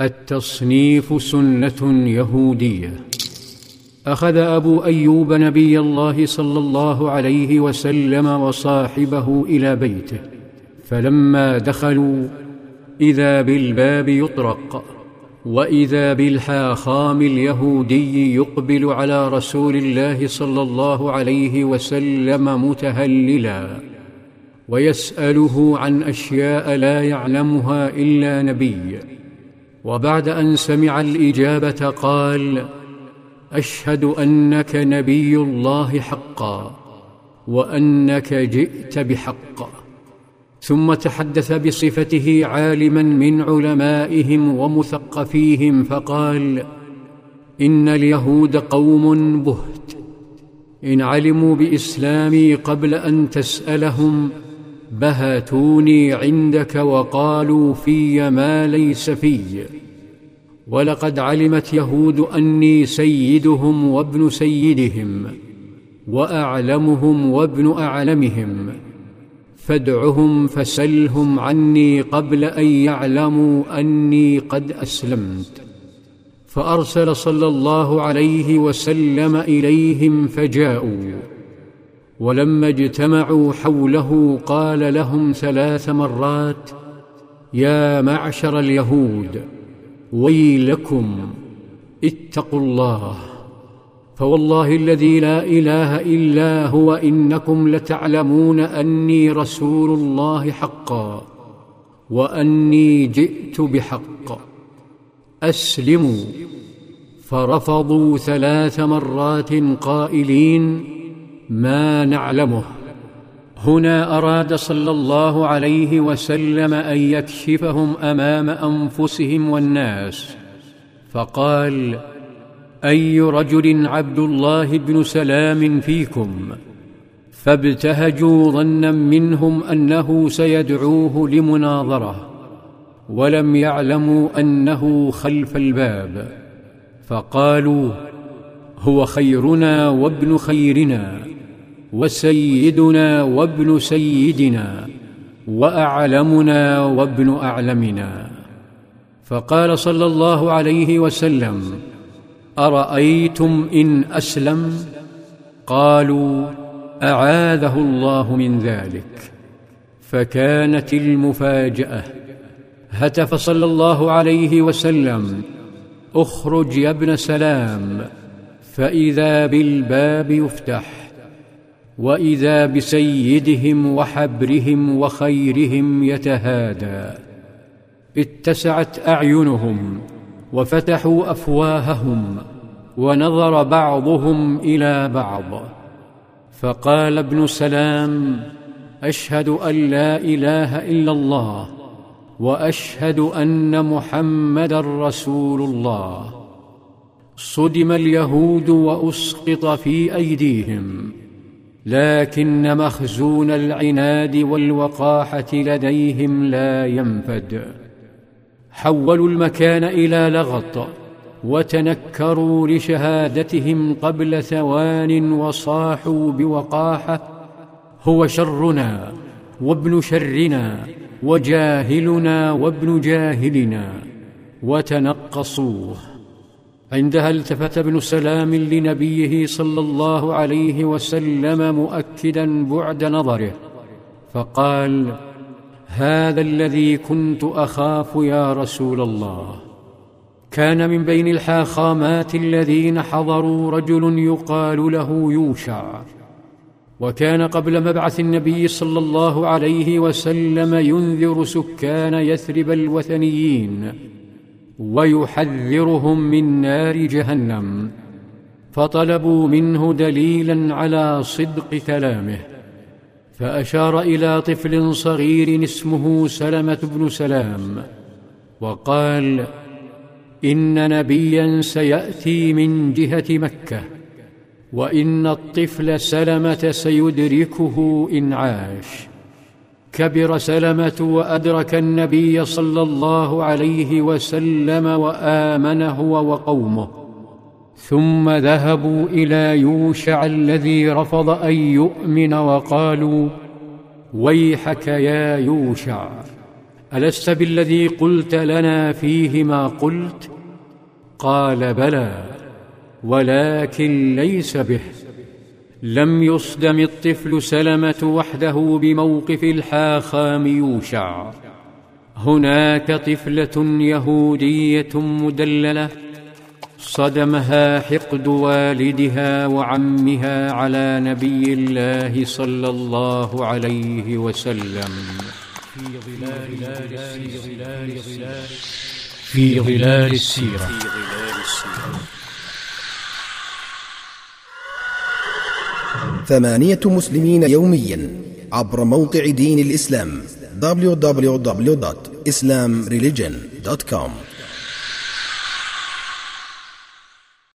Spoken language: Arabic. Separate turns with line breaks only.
التصنيف سنة يهودية. أخذ أبو أيوب نبي الله صلى الله عليه وسلم وصاحبه إلى بيته فلما دخلوا إذا بالباب يطرق وإذا بالحاخام اليهودي يقبل على رسول الله صلى الله عليه وسلم متهللا ويسأله عن أشياء لا يعلمها إلا نبي. وبعد أن سمع الإجابة قال أشهد أنك نبي الله حقا وأنك جئت بحق. ثم تحدث بصفته عالما من علمائهم ومثقفيهم فقال إن اليهود قوم بهت. إن علموا بإسلامي قبل أن تسألهم بهتوني عندك وقالوا في ما ليس في ولقد علمت يهود اني سيدهم وابن سيدهم واعلمهم وابن اعلمهم فادعهم فسلهم عني قبل ان يعلموا اني قد اسلمت فارسل صلى الله عليه وسلم اليهم فجاءوا ولما اجتمعوا حوله قال لهم ثلاث مرات يا معشر اليهود ويلكم اتقوا الله فوالله الذي لا إله إلا هو إنكم لتعلمون أني رسول الله حقا وأني جئت بحق. أسلموا. فرفضوا ثلاث مرات قائلين ما نعلمه. هنا أراد صلى الله عليه وسلم أن يكشفهم أمام أنفسهم والناس فقال أي رجل عبد الله بن سلام فيكم؟ فابتهجوا ظنا منهم أنه سيدعوه لمناظرة ولم يعلموا أنه خلف الباب فقالوا هو خيرنا وابن خيرنا. وسيدنا وابن سيدنا وأعلمنا وابن أعلمنا. فقال صلى الله عليه وسلم أرأيتم إن أسلم؟ قالوا أعاذه الله من ذلك. فكانت المفاجأة. هتف صلى الله عليه وسلم اخرج يا ابن سلام فإذا بالباب يفتح. واذا بسيدهم وحبرهم وخيرهم يتهادى اتسعت اعينهم وفتحوا افواههم ونظر بعضهم إلى بعض فقال ابن سلام اشهد ان لا اله الا الله واشهد ان محمدا رسول الله صدم اليهود واسقط في ايديهم لكن مخزون العناد والوقاحة لديهم لا ينفد. حولوا المكان إلى لغط وتنكروا لشهادتهم قبل ثوان وصاحوا بوقاحة. هو شرنا وابن شرنا وجاهلنا وابن جاهلنا. وتنقصوه. عندها التفت ابن سلام لنبيه صلى الله عليه وسلم مؤكدا بعد نظره فقال هذا الذي كنت أخاف يا رسول الله. كان من بين الحاخامات الذين حضروا رجل يقال له يوشع وكان قبل مبعث النبي صلى الله عليه وسلم ينذر سكان يثرب الوثنيين ويحذرهم من نار جهنم. فطلبوا منه دليلا على صدق كلامه. فأشار إلى طفل صغير اسمه سلمة بن سلام وقال إن نبيا سيأتي من جهة مكة وإن الطفل سلمة سيدركه ان عاش كبر سلمة وأدرك النبي صلى الله عليه وسلم وامن هو وقومه ثم ذهبوا إلى يوشع الذي رفض أن يؤمن وقالوا ويحك يا يوشع ألست بالذي قلت لنا فيه ما قلت؟ قال بلى ولكن ليس به. لم يصدم الطفل سلمة وحده بموقف الحاخام يوشع. هناك طفلة يهودية مدللة صدمها حقد والدها وعمها على نبي الله صلى الله عليه وسلم. في ظلال في ظلال السيرة.
ثمانية مسلمين يوميا عبر موقع دين الإسلام www.islamreligion.com